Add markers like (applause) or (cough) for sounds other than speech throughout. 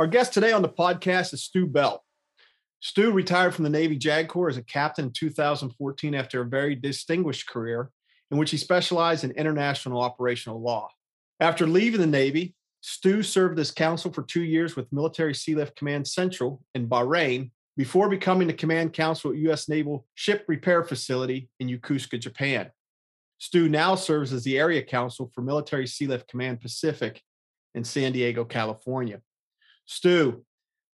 Our guest today on the podcast is Stu Belt. Stu retired from the Navy JAG Corps as a captain in 2014 after a very distinguished career in which he specialized in international operational law. After leaving the Navy, Stu served as counsel for two years with Military Sealift Command Central in Bahrain before becoming the command counsel at U.S. Naval Ship Repair Facility in Yokosuka, Japan. Stu now serves as the area counsel for Military Sealift Command Pacific in San Diego, California. Stu,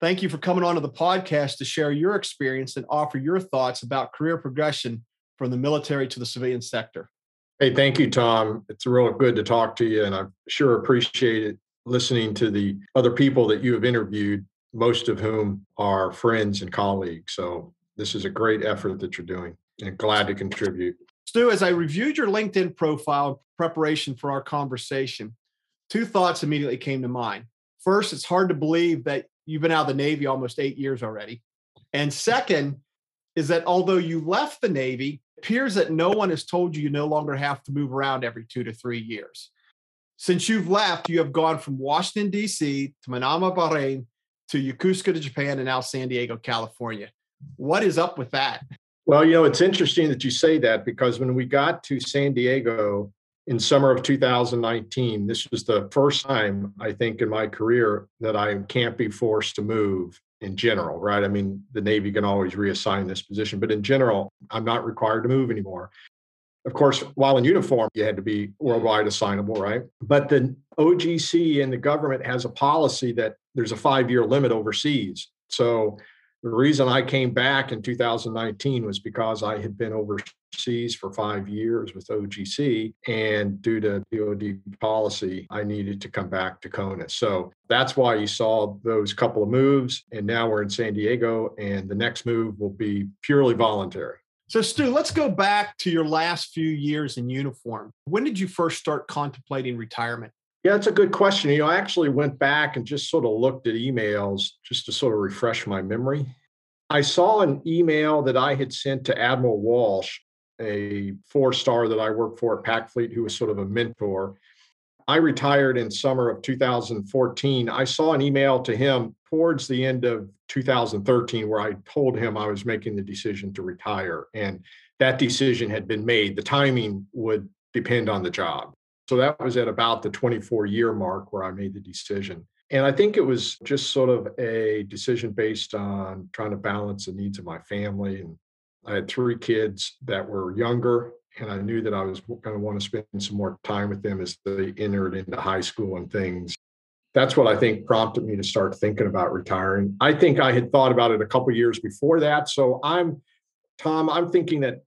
thank you for coming on to the podcast to share your experience and offer your thoughts about career progression from the military to the civilian sector. Hey, thank you, Tom. It's real good to talk to you, and I sure appreciate it listening to the other people that you have interviewed, most of whom are friends and colleagues. So this is a great effort that you're doing, and glad to contribute. Stu, as I reviewed your LinkedIn profile in preparation for our conversation, two thoughts immediately came to mind. First, it's hard to believe that you've been out of the Navy almost eight years already. And second, is that although you left the Navy, it appears that no one has told you you no longer have to move around every two to three years. Since you've left, you have gone from Washington, D.C. to Manama, Bahrain to Yokosuka, to Japan, and now San Diego, California. What is up with that? Well, you know, it's interesting that you say that because when we got to San Diego, in summer of 2019. This was the first time I think in my career that I can't be forced to move in general, right? I mean, the Navy can always reassign this position, but in general, I'm not required to move anymore. Of course, while in uniform, you had to be worldwide assignable, right? But the OGC and the government has a policy that there's a five year limit overseas. So the reason I came back in 2019 was because I had been overseas for five years with OGC, and due to DoD policy, I needed to come back to CONUS. So that's why you saw those couple of moves, and now we're in San Diego, and the next move will be purely voluntary. So, Stu, let's go back to your last few years in uniform. When did you first start contemplating retirement? Yeah, that's a good question. You know, I actually went back and just sort of looked at emails just to sort of refresh my memory. I saw an email that I had sent to Admiral Walsh, a four star that I worked for at Pac Fleet, who was sort of a mentor. I retired in summer of 2014. I saw an email to him towards the end of 2013 where I told him I was making the decision to retire. And that decision had been made. The timing would depend on the job. So that was at about the 24 year mark where I made the decision. And I think it was just sort of a decision based on trying to balance the needs of my family. And I had three kids that were younger, and I knew that I was going to want to spend some more time with them as they entered into high school and things. That's what I think prompted me to start thinking about retiring. I think I had thought about it a couple years before that. So I'm, Tom, I'm thinking that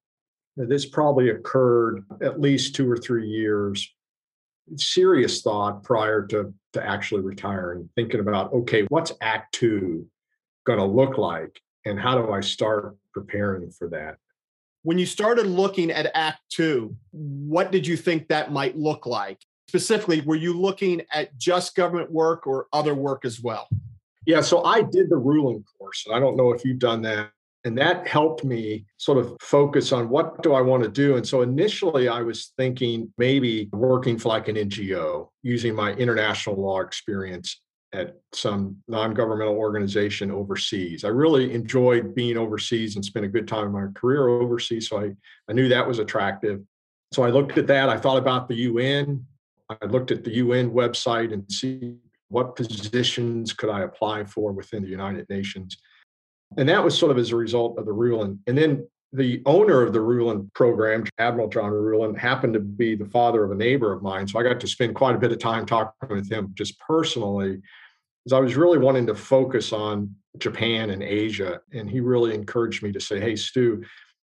this probably occurred at least two or three years serious thought prior to to actually retiring, thinking about okay, what's Act Two going to look like, and how do I start preparing for that? When you started looking at Act Two, what did you think that might look like? Specifically, were you looking at just government work or other work as well? Yeah, so I did the Ruhland course. And I don't know if you've done that and that helped me sort of focus on what do I want to do. And so initially I was thinking maybe working for like an NGO using my international law experience at some non-governmental organization overseas. I really enjoyed being overseas and spent a good time in my career overseas. So I, I knew that was attractive. So I looked at that. I thought about the UN. I looked at the UN website and see what positions could I apply for within the United Nations. And that was sort of as a result of the Ruhland. And then the owner of the Ruhland program, Admiral John Ruhland, happened to be the father of a neighbor of mine. So I got to spend quite a bit of time talking with him just personally, because I was really wanting to focus on Japan and Asia. And he really encouraged me to say, hey, Stu,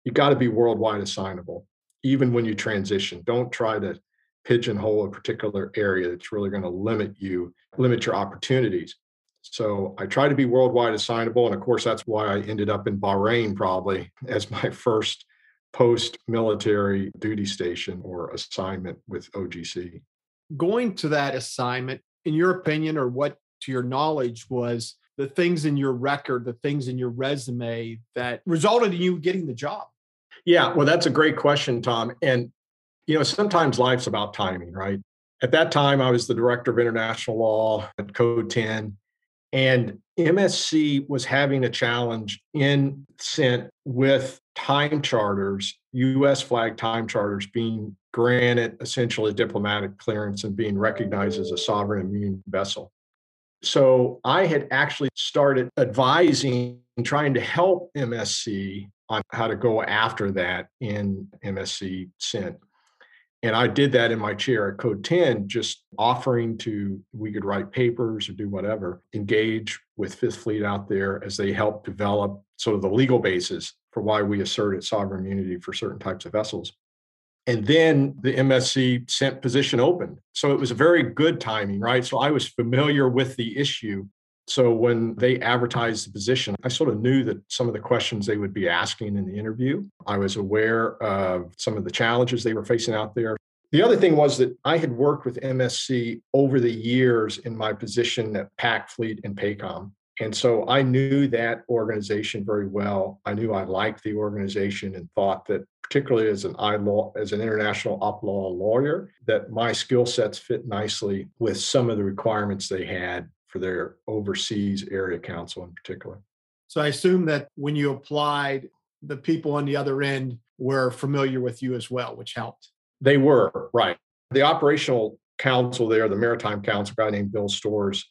you got to be worldwide assignable, even when you transition. Don't try to pigeonhole a particular area that's really going to limit you, limit your opportunities. So I try to be worldwide assignable. And of course, that's why I ended up in Bahrain probably (laughs) as my first post military duty station or assignment with OGC. Going to that assignment, in your opinion, or what to your knowledge was the things in your record, the things in your resume that resulted in you getting the job? Yeah, well, that's a great question, Tom. And, you know, sometimes life's about timing, right? At that time, I was the director of international law at Code 10. And MSC was having a challenge in CENT with time charters, US flag time charters being granted essentially diplomatic clearance and being recognized as a sovereign immune vessel. So I had actually started advising and trying to help MSC on how to go after that in MSC CENT. And I did that in my chair at Code 10, just offering to, we could write papers or do whatever, engage with Fifth Fleet out there as they help develop sort of the legal basis for why we asserted sovereign immunity for certain types of vessels. And then the MSC CENT position open. So it was a very good timing, right? So I was familiar with the issue so when they advertised the position, I sort of knew that some of the questions they would be asking in the interview. I was aware of some of the challenges they were facing out there. The other thing was that I had worked with MSC over the years in my position at PAC Fleet and PACOM. And so I knew that organization very well. I knew I liked the organization and thought that particularly as an law as an international op law lawyer, that my skill sets fit nicely with some of the requirements they had for their overseas area counsel in particular. So I assume that when you applied, the people on the other end were familiar with you as well, which helped. They were, right. The operational counsel there, the maritime counsel, guy named Bill Stores,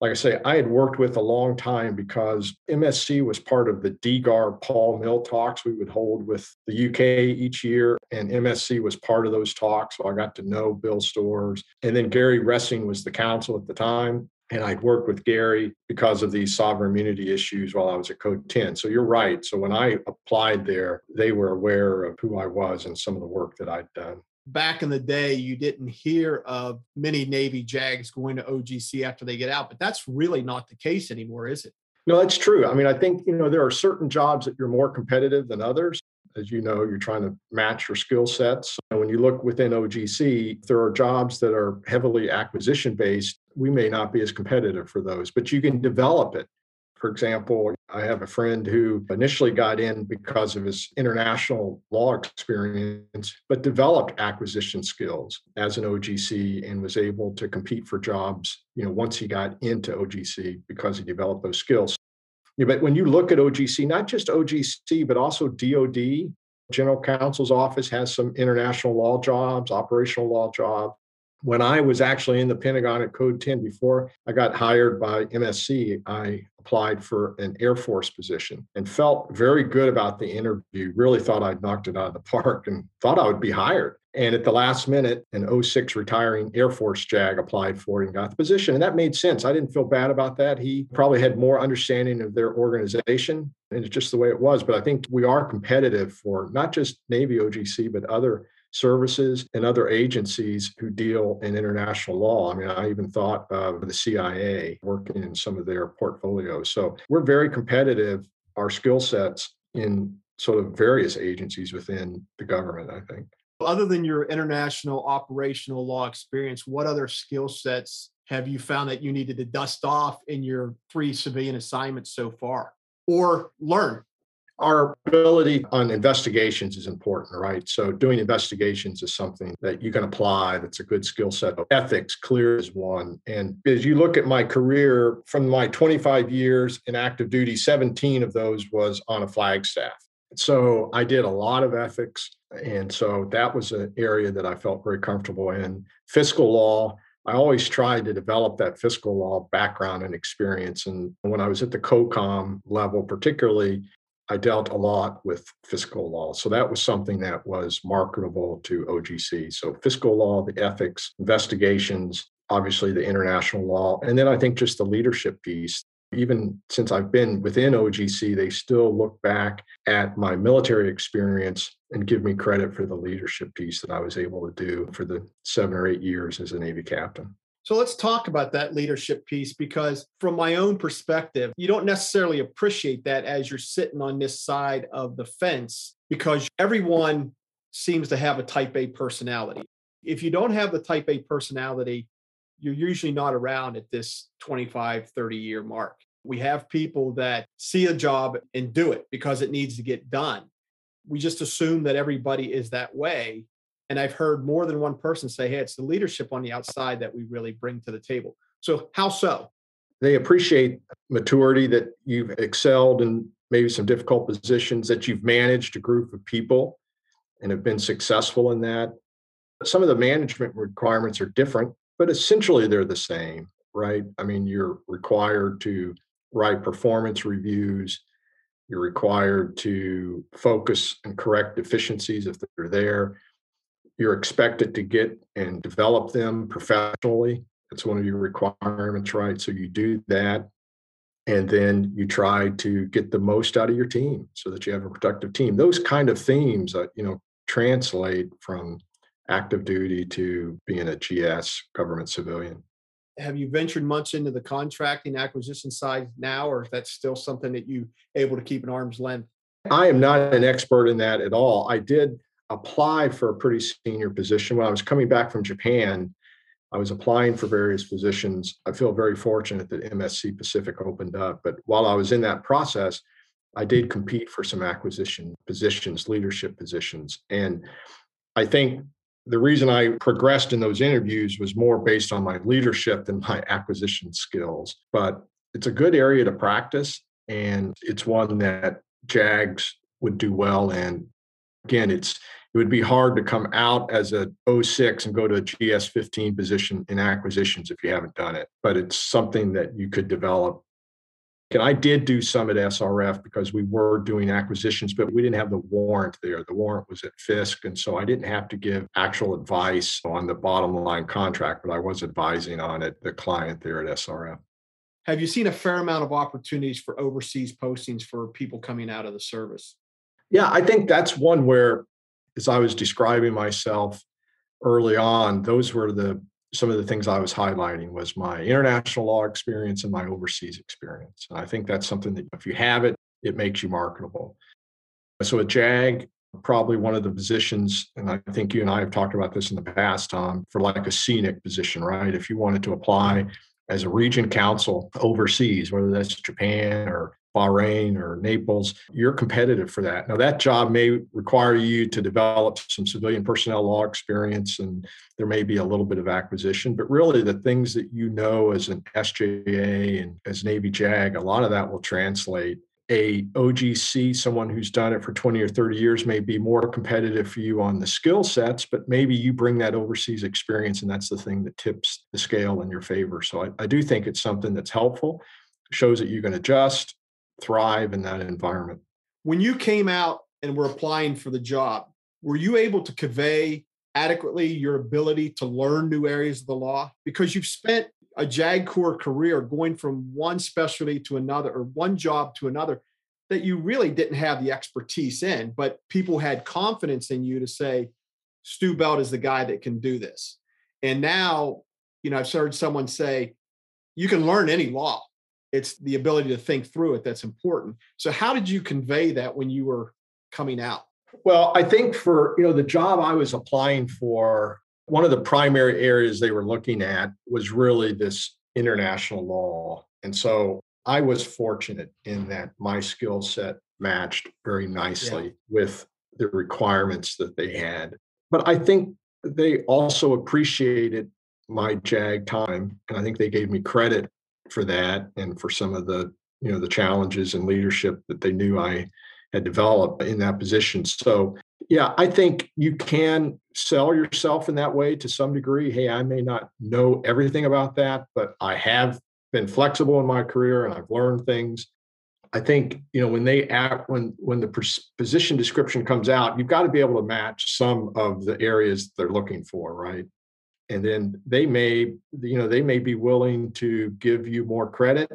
like I say, I had worked with a long time because MSC was part of the DGAR Pol-Mil talks we would hold with the UK each year. And MSC was part of those talks. So I got to know Bill Stores. And then Gary Ressing was the counsel at the time. And I'd worked with Gary because of these sovereign immunity issues while I was at Code 10. So you're right. So when I applied there, they were aware of who I was and some of the work that I'd done. Back in the day, you didn't hear of many Navy JAGs going to OGC after they get out, but that's really not the case anymore, is it? No, that's true. I mean, I think, you know, there are certain jobs that you're more competitive than others as you know, you're trying to match your skill sets. And when you look within OGC, there are jobs that are heavily acquisition based. We may not be as competitive for those, but you can develop it. For example, I have a friend who initially got in because of his international law experience, but developed acquisition skills as an OGC and was able to compete for jobs, you know, once he got into OGC because he developed those skills. But when you look at OGC, not just OGC, but also DOD, General Counsel's office has some international law jobs, operational law jobs. When I was actually in the Pentagon at Code 10 before I got hired by MSC, I applied for an Air Force position and felt very good about the interview. Really thought I'd knocked it out of the park and thought I would be hired. And at the last minute, an 06 retiring Air Force JAG applied for it and got the position. And that made sense. I didn't feel bad about that. He probably had more understanding of their organization. And it's just the way it was. But I think we are competitive for not just Navy OGC, but other services and other agencies who deal in international law. I mean, I even thought of the CIA working in some of their portfolios. So we're very competitive, our skill sets in sort of various agencies within the government, I think. Other than your international operational law experience, what other skill sets have you found that you needed to dust off in your three civilian assignments so far or learn? Our ability on investigations is important, right? So, doing investigations is something that you can apply that's a good skill set. Ethics, clear is one. And as you look at my career, from my 25 years in active duty, 17 of those was on a flag staff. So, I did a lot of ethics. And so that was an area that I felt very comfortable in. Fiscal law, I always tried to develop that fiscal law background and experience. And when I was at the COCOM level, particularly, I dealt a lot with fiscal law. So that was something that was marketable to OGC. So fiscal law, the ethics, investigations, obviously the international law. And then I think just the leadership piece. Even since I've been within OGC, they still look back at my military experience and give me credit for the leadership piece that I was able to do for the seven or eight years as a Navy captain. So let's talk about that leadership piece because, from my own perspective, you don't necessarily appreciate that as you're sitting on this side of the fence because everyone seems to have a type A personality. If you don't have the type A personality, you're usually not around at this 25, 30 year mark. We have people that see a job and do it because it needs to get done. We just assume that everybody is that way and I've heard more than one person say, hey, it's the leadership on the outside that we really bring to the table. So, how so? They appreciate maturity that you've excelled in maybe some difficult positions, that you've managed a group of people and have been successful in that. Some of the management requirements are different, but essentially they're the same, right? I mean, you're required to write performance reviews. You're required to focus and correct deficiencies if they're there you're expected to get and develop them professionally. That's one of your requirements, right? So you do that. And then you try to get the most out of your team so that you have a productive team. Those kind of themes that, you know, translate from active duty to being a GS government civilian. Have you ventured much into the contracting acquisition side now, or is that still something that you able to keep an arm's length? I am not an expert in that at all. I did apply for a pretty senior position. When I was coming back from Japan, I was applying for various positions. I feel very fortunate that MSC Pacific opened up. But while I was in that process, I did compete for some acquisition positions, leadership positions. And I think the reason I progressed in those interviews was more based on my leadership than my (laughs) acquisition skills. But it's a good area to practice. And it's one that JAGs would do well in again, it's it would be hard to come out as a 06 and go to a GS 15 position in acquisitions if you haven't done it. But it's something that you could develop. And I did do some at SRF because we were doing acquisitions, but we didn't have the warrant there. The warrant was at FISC. And so I didn't have to give actual advice on the bottom line contract, but I was advising on it, the client there at SRF. Have you seen a fair amount of opportunities for overseas postings for people coming out of the service? Yeah, I think that's one where, as I was describing myself early on, those were the some of the things I was highlighting was my international law experience and my overseas experience. And I think that's something that if you have it, it makes you marketable. So at JAG, probably one of the positions, and I think you and I have talked about this in the past, Tom, for like a CNIC position, right? If you wanted to apply as a region counsel overseas, whether that's Japan or Bahrain or Naples, you're competitive for that. Now, that job may require you to develop some civilian personnel law experience, and there may be a little bit of acquisition, but really the things that you know as an SJA and as Navy JAG, a lot of that will translate. A OGC, someone who's done it for 20 or 30 years, may be more competitive for you on the skill sets, but maybe you bring that overseas experience, and that's the thing that tips the scale in your favor. So I, I do think it's something that's helpful, shows that you can adjust, thrive in that environment. When you came out and were applying for the job, were you able to convey adequately your ability to learn new areas of the law? Because you've spent a JAG Corps career going from one specialty to another or one job to another that you really didn't have the expertise in, but people had confidence in you to say, Stu Belt is the guy that can do this. And now, you know, I've heard someone say, you can learn any law it's the ability to think through it that's important. So how did you convey that when you were coming out? Well i think for you know the job i was applying for one of the primary areas they were looking at was really this international law. And so i was fortunate in that my skill set matched very nicely yeah. with the requirements that they had. But i think they also appreciated my jag time and i think they gave me credit for that and for some of the you know the challenges and leadership that they knew I had developed in that position. So yeah, I think you can sell yourself in that way to some degree. Hey, I may not know everything about that, but I have been flexible in my career and I've learned things. I think you know when they act when when the position description comes out, you've got to be able to match some of the areas they're looking for, right? And then they may you know they may be willing to give you more credit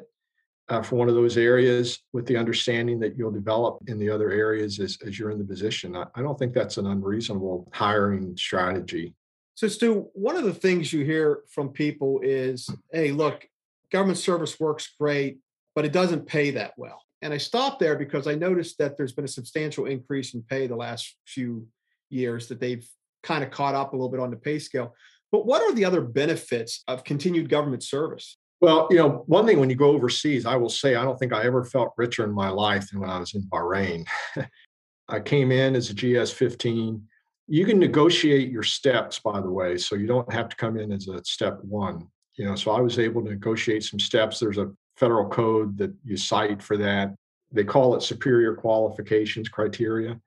uh, for one of those areas with the understanding that you'll develop in the other areas as, as you're in the position I, I don't think that's an unreasonable hiring strategy So, Stu, one of the things you hear from people is, hey, look, government service works great, but it doesn't pay that well. And I stopped there because I noticed that there's been a substantial increase in pay the last few years, that they've kind of caught up a little bit on the pay scale. But what are the other benefits of continued government service? Well, you know, one thing when you go overseas, I will say I don't think I ever felt richer in my life than when I was in Bahrain. (laughs) I came in as a GS 15. You can negotiate your steps, by the way, so you don't have to come in as a step one. You know, so I was able to negotiate some steps. There's a federal code that you cite for that. They call it superior qualifications criteria.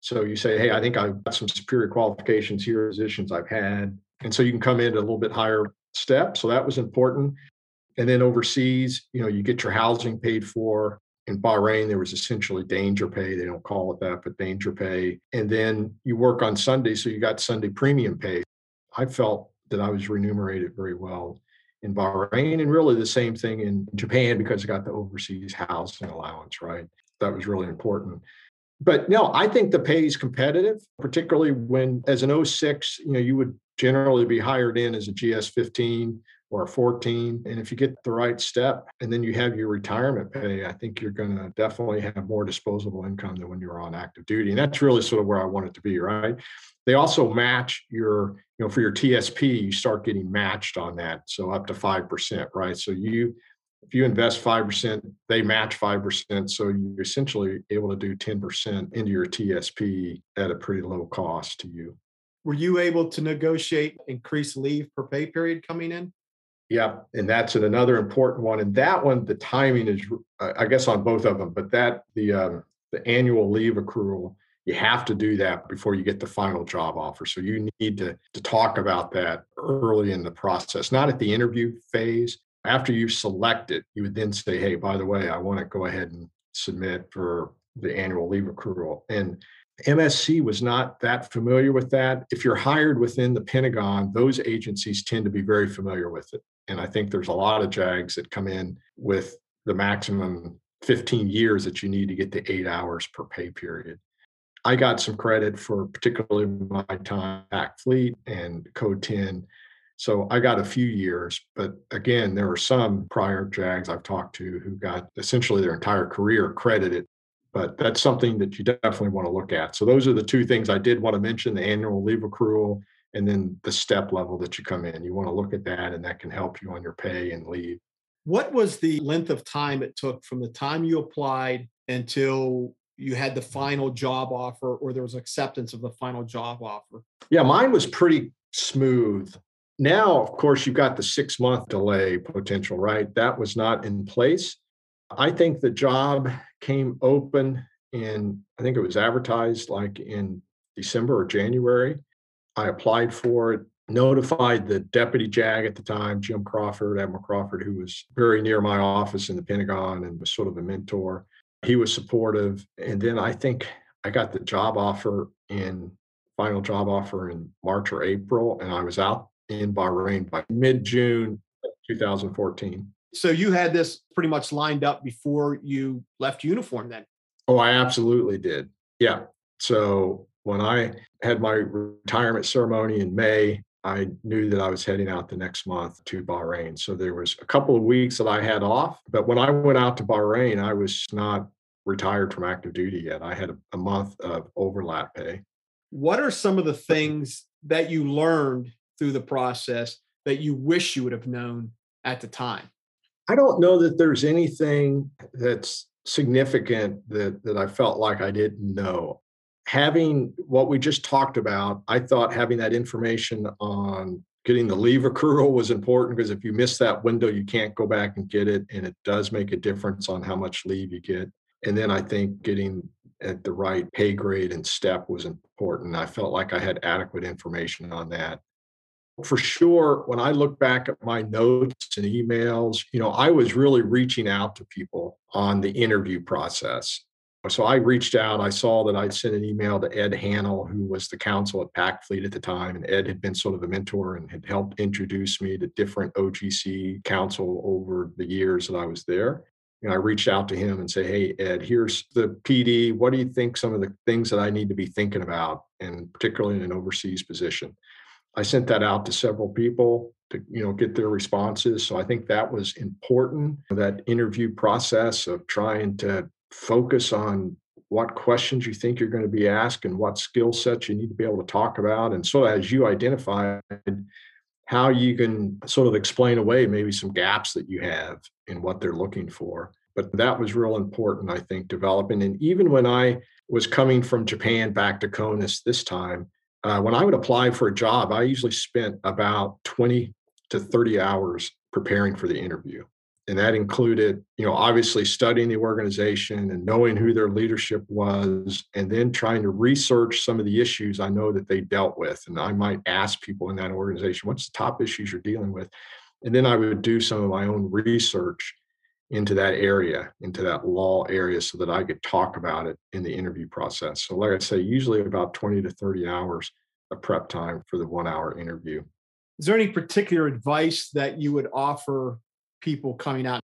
So you say, hey, I think I've got some superior qualifications here, positions I've had. And so you can come in a little bit higher step. So that was important. And then overseas, you know, you get your housing paid for. In Bahrain, there was essentially danger pay. They don't call it that, but danger pay. And then you work on Sunday, so you got Sunday premium pay. I felt that I was remunerated very well in Bahrain, and really the same thing in Japan because I got the overseas housing allowance, right? That was really important. But no, I think the pay is competitive, particularly when, as an 06, you know, you would generally be hired in as a GS 15 or a 14. And if you get the right step and then you have your retirement pay, I think you're going to definitely have more disposable income than when you're on active duty. And that's really sort of where I want it to be, right? They also match your, you know, for your TSP, you start getting matched on that. So up to 5%, right? So you, if you invest 5%, they match 5%. So you're essentially able to do 10% into your TSP at a pretty low cost to you. Were you able to negotiate increased leave per pay period coming in? Yeah, and that's another important one. And that one, the timing is, I guess, on both of them. But that the um, the annual leave accrual, you have to do that before you get the final job offer. So you need to to talk about that early in the process, not at the interview phase. After you select it, you would then say, "Hey, by the way, I want to go ahead and submit for the annual leave accrual." And MSC was not that familiar with that. If you're hired within the Pentagon, those agencies tend to be very familiar with it. And I think there's a lot of JAGs that come in with the maximum 15 years that you need to get the eight hours per pay period. I got some credit for particularly my time at Fleet and Code 10. So I got a few years, but again, there are some prior JAGs I've talked to who got essentially their entire career credited but that's something that you definitely want to look at. So those are the two things I did want to mention: the annual leave accrual, and then the step level that you come in. You want to look at that, and that can help you on your pay and leave. What was the length of time it took from the time you applied until you had the final job offer, or there was acceptance of the final job offer? Yeah, mine was pretty smooth. Now, of course, you've got the six month delay potential, right? That was not in place. I think the job came open in, I think it was advertised like in December or January. I applied for it, notified the deputy JAG at the time, Jim Crawford, Admiral Crawford, who was very near my office in the Pentagon and was sort of a mentor. He was supportive. And then I think I got the job offer in final job offer in March or April, and I was out in Bahrain by mid June 2014. So you had this pretty much lined up before you left uniform then? Oh, I absolutely did. Yeah. So when I had my retirement ceremony in May, I knew that I was heading out the next month to Bahrain. So there was a couple of weeks that I had off. But when I went out to Bahrain, I was not retired from active duty yet. I had a, a month of overlap pay. What are some of the things that you learned through the process that you wish you would have known at the time? I don't know that there's anything that's significant that that I felt like I didn't know. Having what we just talked about, I thought having that information on getting the leave accrual was important because if you miss that window, you can't go back and get it, and it does make a difference on how much leave you get. And then I think getting at the right pay grade and step was important. I felt like I had adequate information on that for sure when i look back at my notes and emails you know i was really reaching out to people on the interview process so i reached out i saw that i'd sent an email to ed hannell who was the counsel at pac fleet at the time and ed had been sort of a mentor and had helped introduce me to different ogc counsel over the years that i was there and I reached out to him and say, "Hey, Ed, here's the PD. What do you think some of the things that I need to be thinking about, and particularly in an overseas position?" I sent that out to several people to you know get their responses. So I think that was important. That interview process of trying to focus on what questions you think you're going to be asked and what skill sets you need to be able to talk about. And so as you identified how you can sort of explain away maybe some gaps that you have in what they're looking for. But that was real important, I think, developing. And even when I was coming from Japan back to CONUS this time, uh, when I would apply for a job, I usually spent about 20 to 30 hours preparing for the interview. And that included you know obviously studying the organization and knowing who their leadership was and then trying to research some of the issues i know that they dealt with. And i might ask people in that organization what's the top issues you're dealing with? And then i would do some of my own research into that area into that law area so that i could talk about it in the interview process so like i say usually about 20 to 30 hours of prep time for the one hour interview is there any particular advice that you would offer people coming out.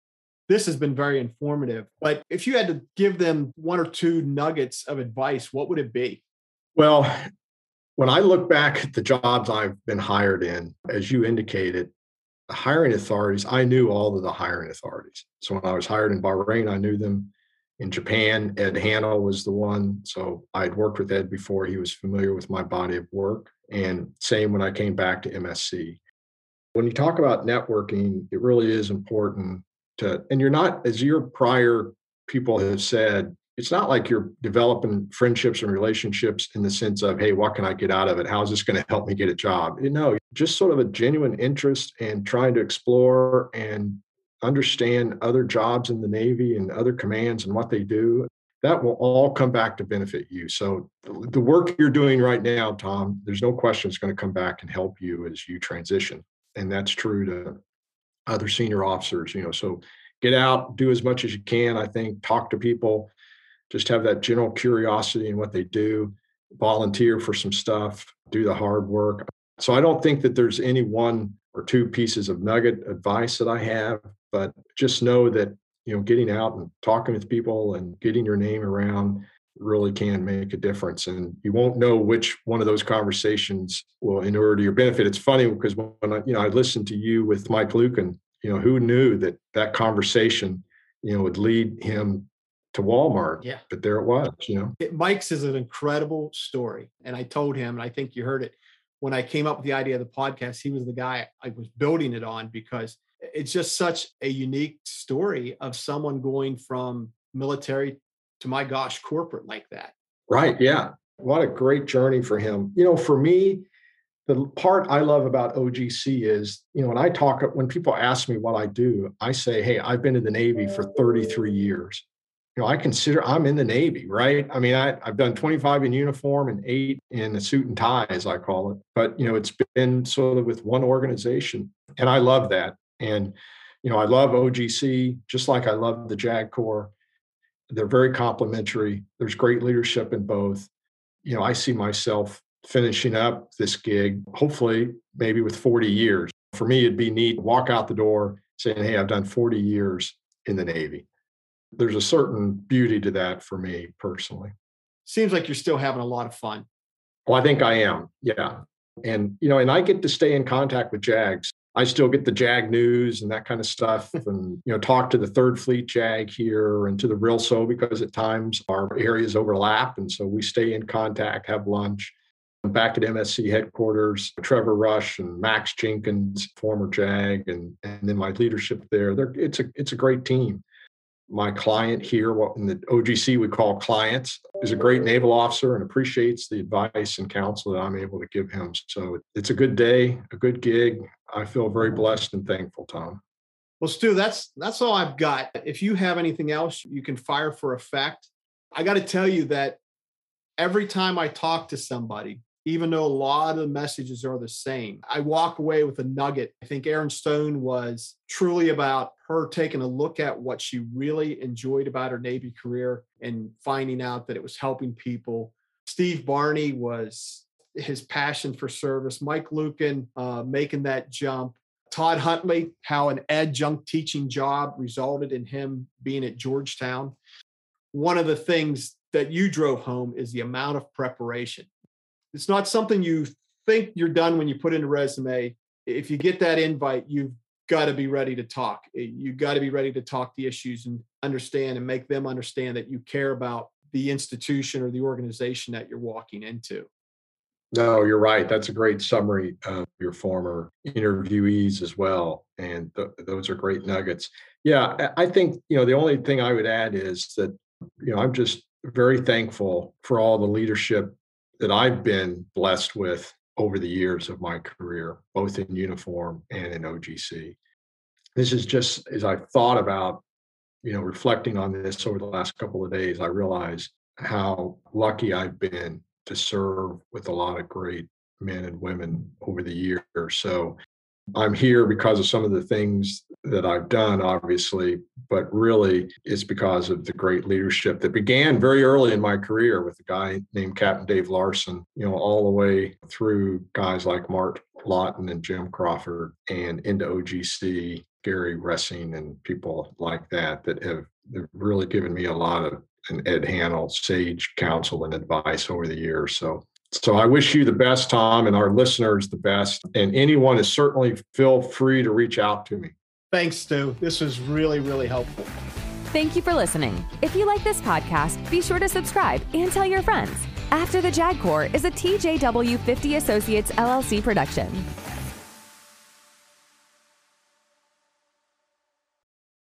This has been very informative. But if you had to give them one or two nuggets of advice, what would it be? Well, when I look back at the jobs I've been hired in, as you indicated, hiring authorities, I knew all of the hiring authorities. So when I was hired in Bahrain, I knew them. In Japan, Ed Hanna was the one. So I had worked with Ed before. He was familiar with my body of work. And same when I came back to MSC. When you talk about networking, it really is important to, and you're not, as your prior people have said, it's not like you're developing friendships and relationships in the sense of, hey, what can I get out of it? How is this going to help me get a job? You know, just sort of a genuine interest and trying to explore and understand other jobs in the Navy and other commands and what they do. That will all come back to benefit you. So, the work you're doing right now, Tom, there's no question it's going to come back and help you as you transition and that's true to other senior officers you know so get out do as much as you can i think talk to people just have that general curiosity in what they do volunteer for some stuff do the hard work so i don't think that there's any one or two pieces of nugget advice that i have but just know that you know getting out and talking with people and getting your name around really can make a difference. And you won't know which one of those conversations will inure to your benefit. It's funny because when I, you know, I listened to you with Mike Lucan, you know, who knew that that conversation, you know, would lead him to Walmart. Yeah. But there it was, you know. It, Mike's is an incredible story. And I told him, and I think you heard it when I came up with the idea of the podcast, he was the guy I was building it on because it's just such a unique story of someone going from military to my gosh, corporate like that. Right. Yeah. What a great journey for him. You know, for me, the part I love about OGC is, you know, when I talk, when people ask me what I do, I say, hey, I've been in the Navy for 33 years. You know, I consider I'm in the Navy, right? I mean, I, I've done 25 in uniform and eight in a suit and tie, as I call it. But, you know, it's been sort of with one organization. And I love that. And, you know, I love OGC, just like I love the JAG Corps. They're very complementary. There's great leadership in both. You know, I see myself finishing up this gig, hopefully, maybe with 40 years. For me, it'd be neat to walk out the door saying, Hey, I've done 40 years in the Navy. There's a certain beauty to that for me personally. Seems like you're still having a lot of fun. Well, I think I am. Yeah. And, you know, and I get to stay in contact with JAGs I still get the JAG news and that kind of stuff, (laughs) and you know, talk to the Third Fleet JAG here and to the RILSO because at times our areas overlap, and so we stay in contact, have lunch. I'm back at MSC headquarters, Trevor Rush and Max Jenkins, former JAG, and and then my leadership there. They're, it's a it's a great team my client here, what in the OGC we call clients, is a great naval officer and appreciates the advice and counsel that I'm able to give him. So it's a good day, a good gig. I feel very blessed and thankful, Tom. Well, Stu, that's that's all I've got. If you have anything else, you can fire for effect. I got to tell you that every time I talk to somebody, even though a lot of the messages are the same. I walk away with a nugget. I think Aaron Stone was truly about her taking a look at what she really enjoyed about her Navy career and finding out that it was helping people. Steve Barney was his passion for service. Mike Lucan uh, making that jump. Todd Huntley, how an adjunct teaching job resulted in him being at Georgetown. One of the things that you drove home is the amount of preparation it's not something you think you're done when you put in a resume, if you get that invite, you've got to be ready to talk. Eh, you've got to be ready to talk the issues and understand and make them understand that you care about the institution or the organization that you're walking into. No, you're right. That's a great summary of your former interviewees as well. And th- those are great nuggets. Yeah, I think, you know, the only thing I would add is that, you know, I'm just very thankful for all the leadership that I've been blessed with over the years of my career, both in uniform and in OGC. This is just as I thought about, you know, reflecting on this over the last couple of days, I realized how lucky I've been to serve with a lot of great men and women over the years. So I'm here because of some of the things that I've done, obviously, but really it's because of the great leadership that began very early in my career with a guy named Captain Dave Larson, you know, all the way through guys like Mark Lawton and Jim Crawford and into OGC, Gary Ressing and people like that that have, really given me a lot of and Ed Hannell, sage counsel and advice over the years. So so I wish you the best, Tom, and our listeners the best. And anyone is certainly feel free to reach out to me. Thanks, Stu. This was really, really helpful. Thank you for listening. If you like this podcast, be sure to subscribe and tell your friends. After the JAG Corps is a TJW 50 Associates LLC production.